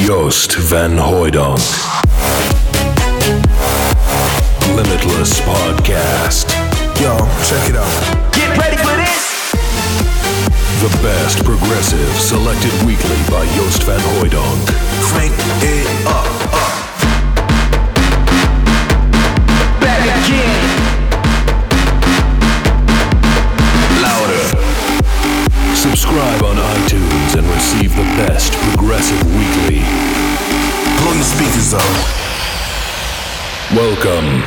Joost van Hoydonk, Limitless Podcast. Yo, check it out. Get ready for this! The best progressive selected weekly by Joost van Hoydonk. Crank it up, up. Back again. receive the best progressive weekly. Blow your speakers up. Welcome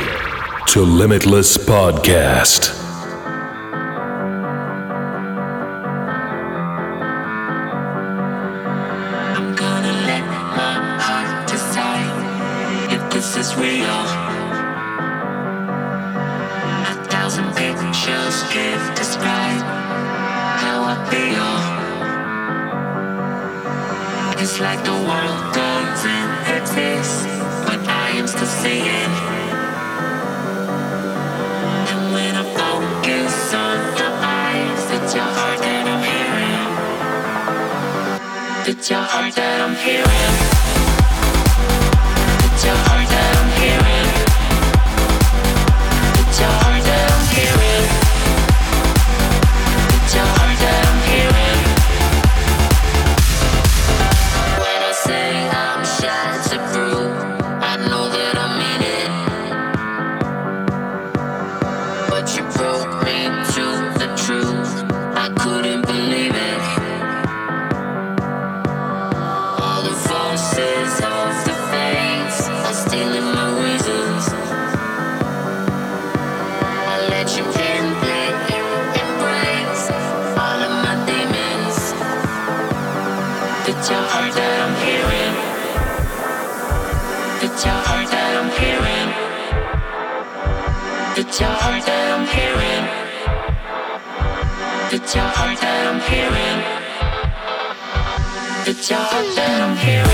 to Limitless Podcast. talk that I'm hearing. The talk that I'm hearing.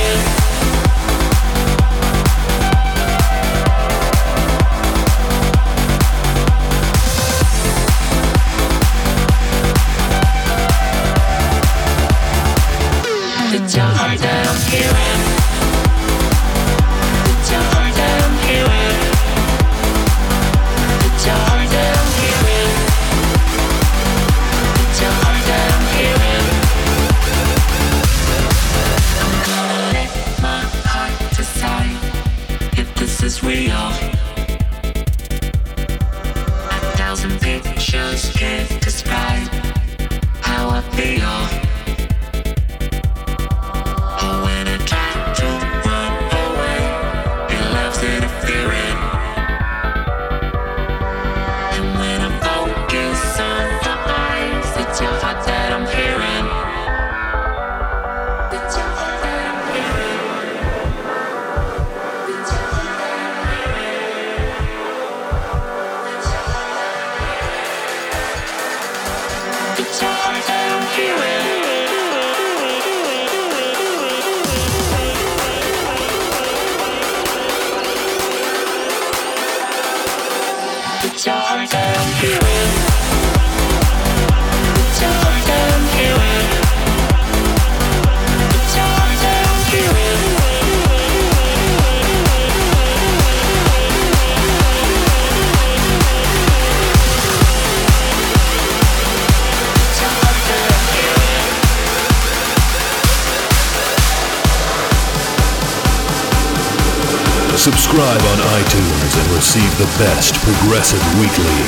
Subscribe on iTunes and receive the best progressive weekly.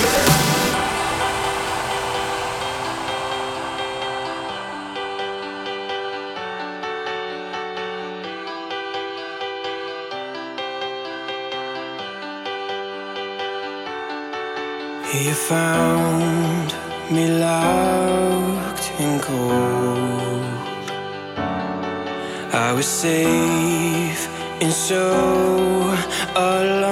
You found me locked in cold. I was safe in so alone.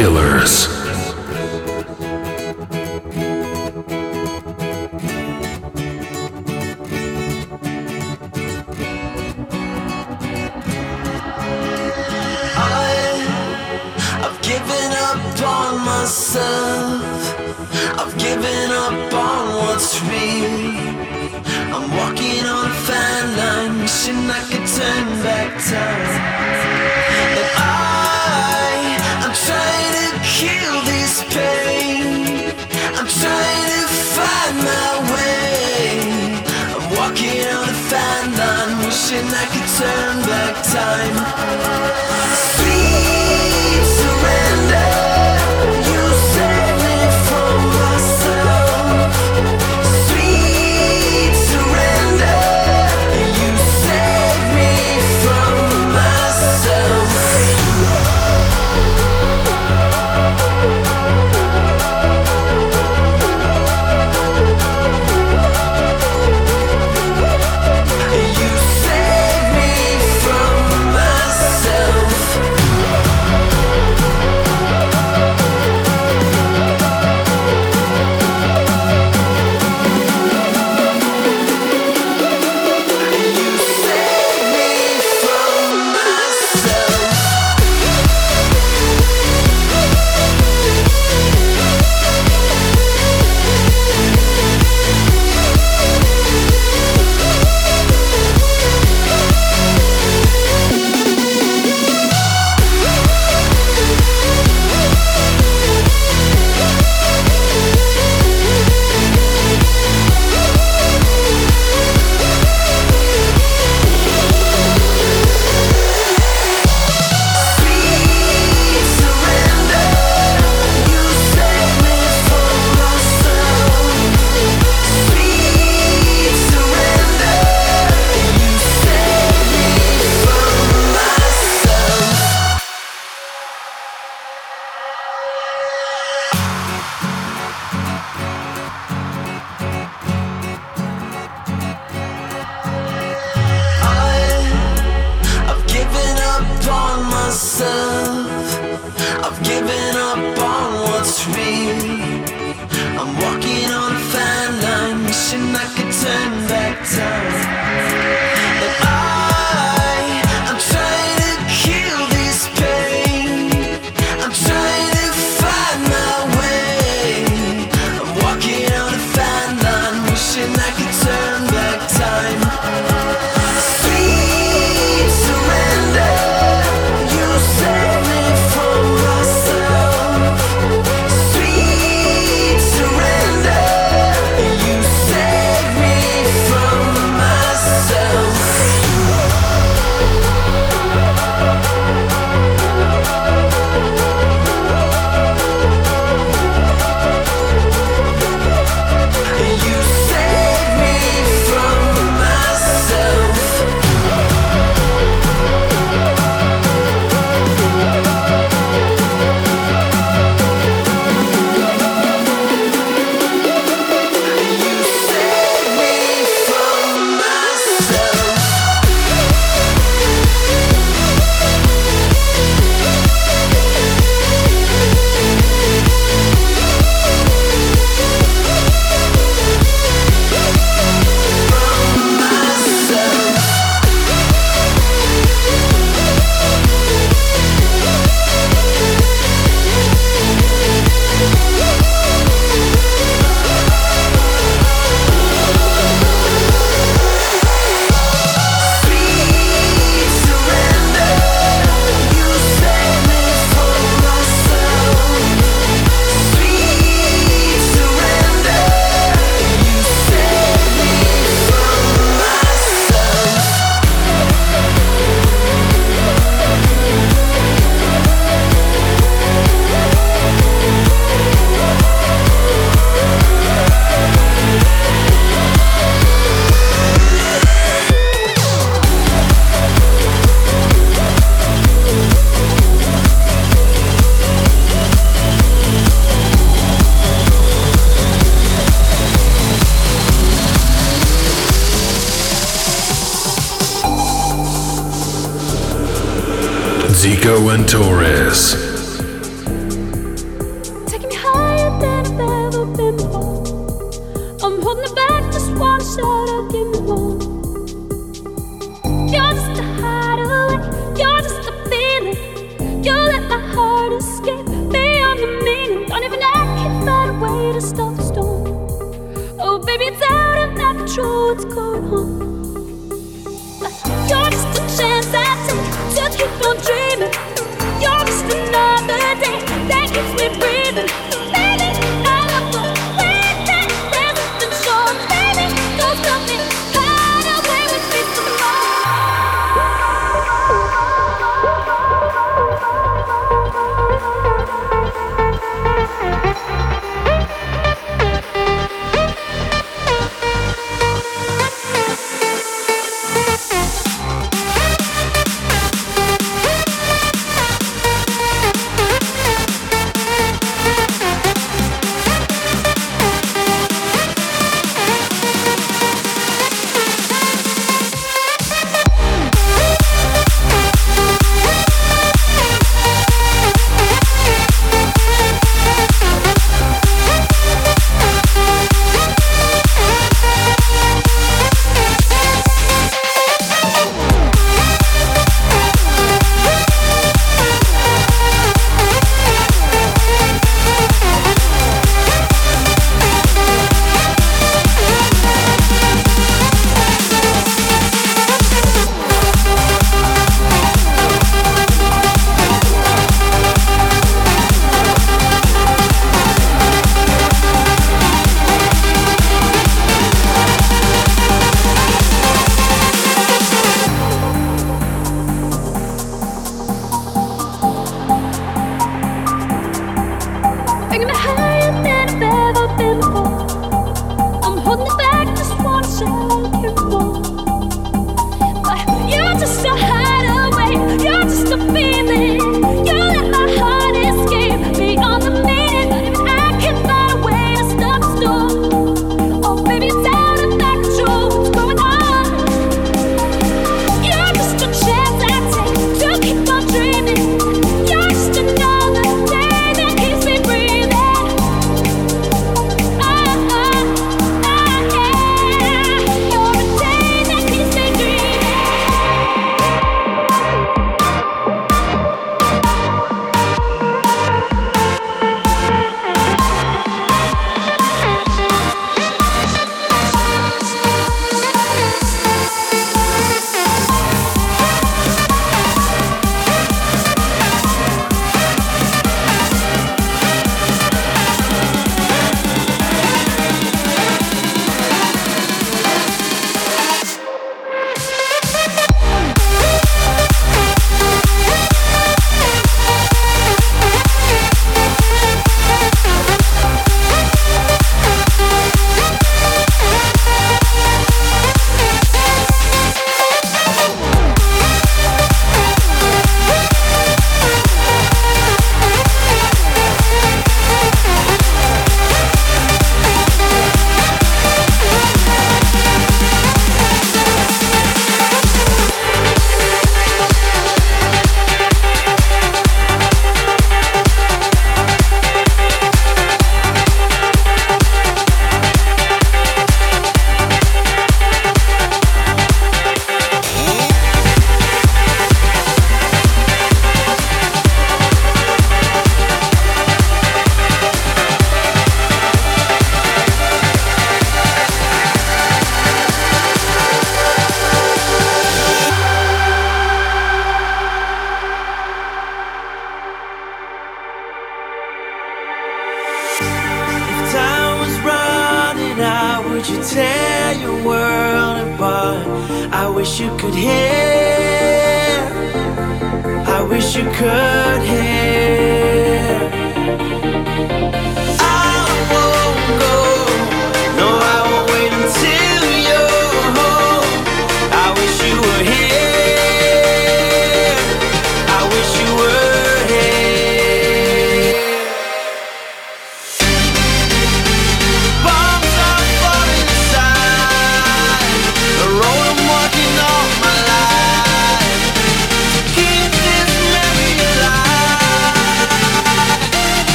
Killers. tear your world apart. I wish you could hear. I wish you could hear.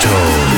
Tone.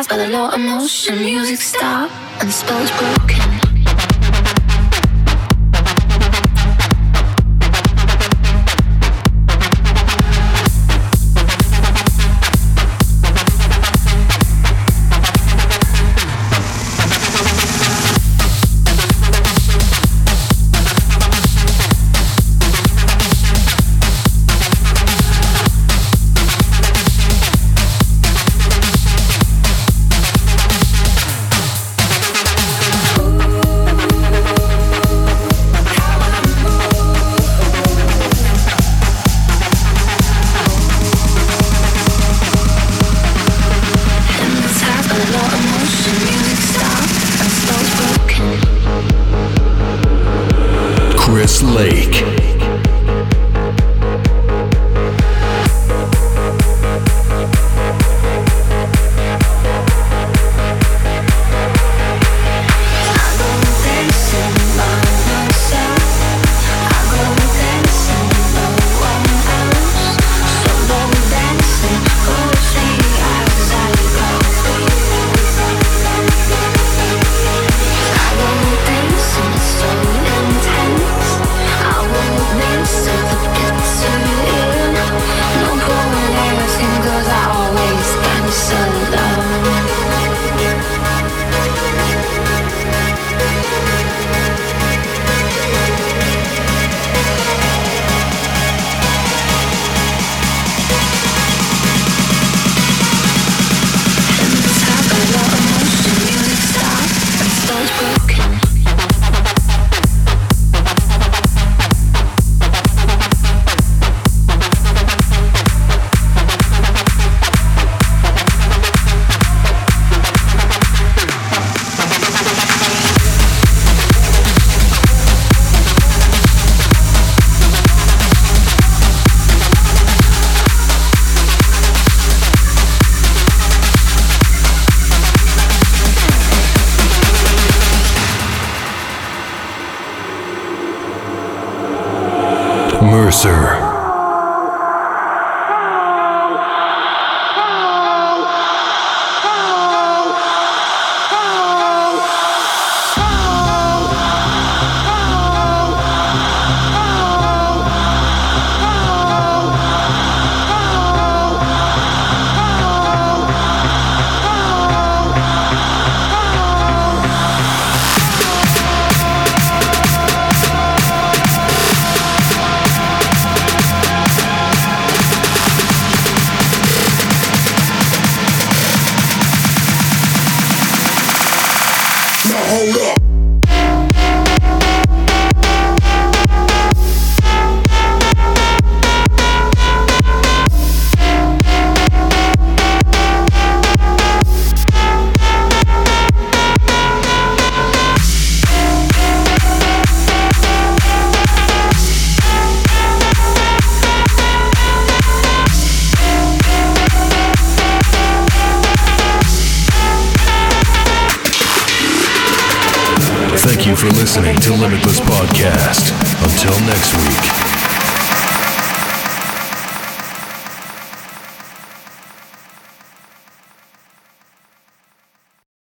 hypnotized by the low emotion. Music stop and spells broken.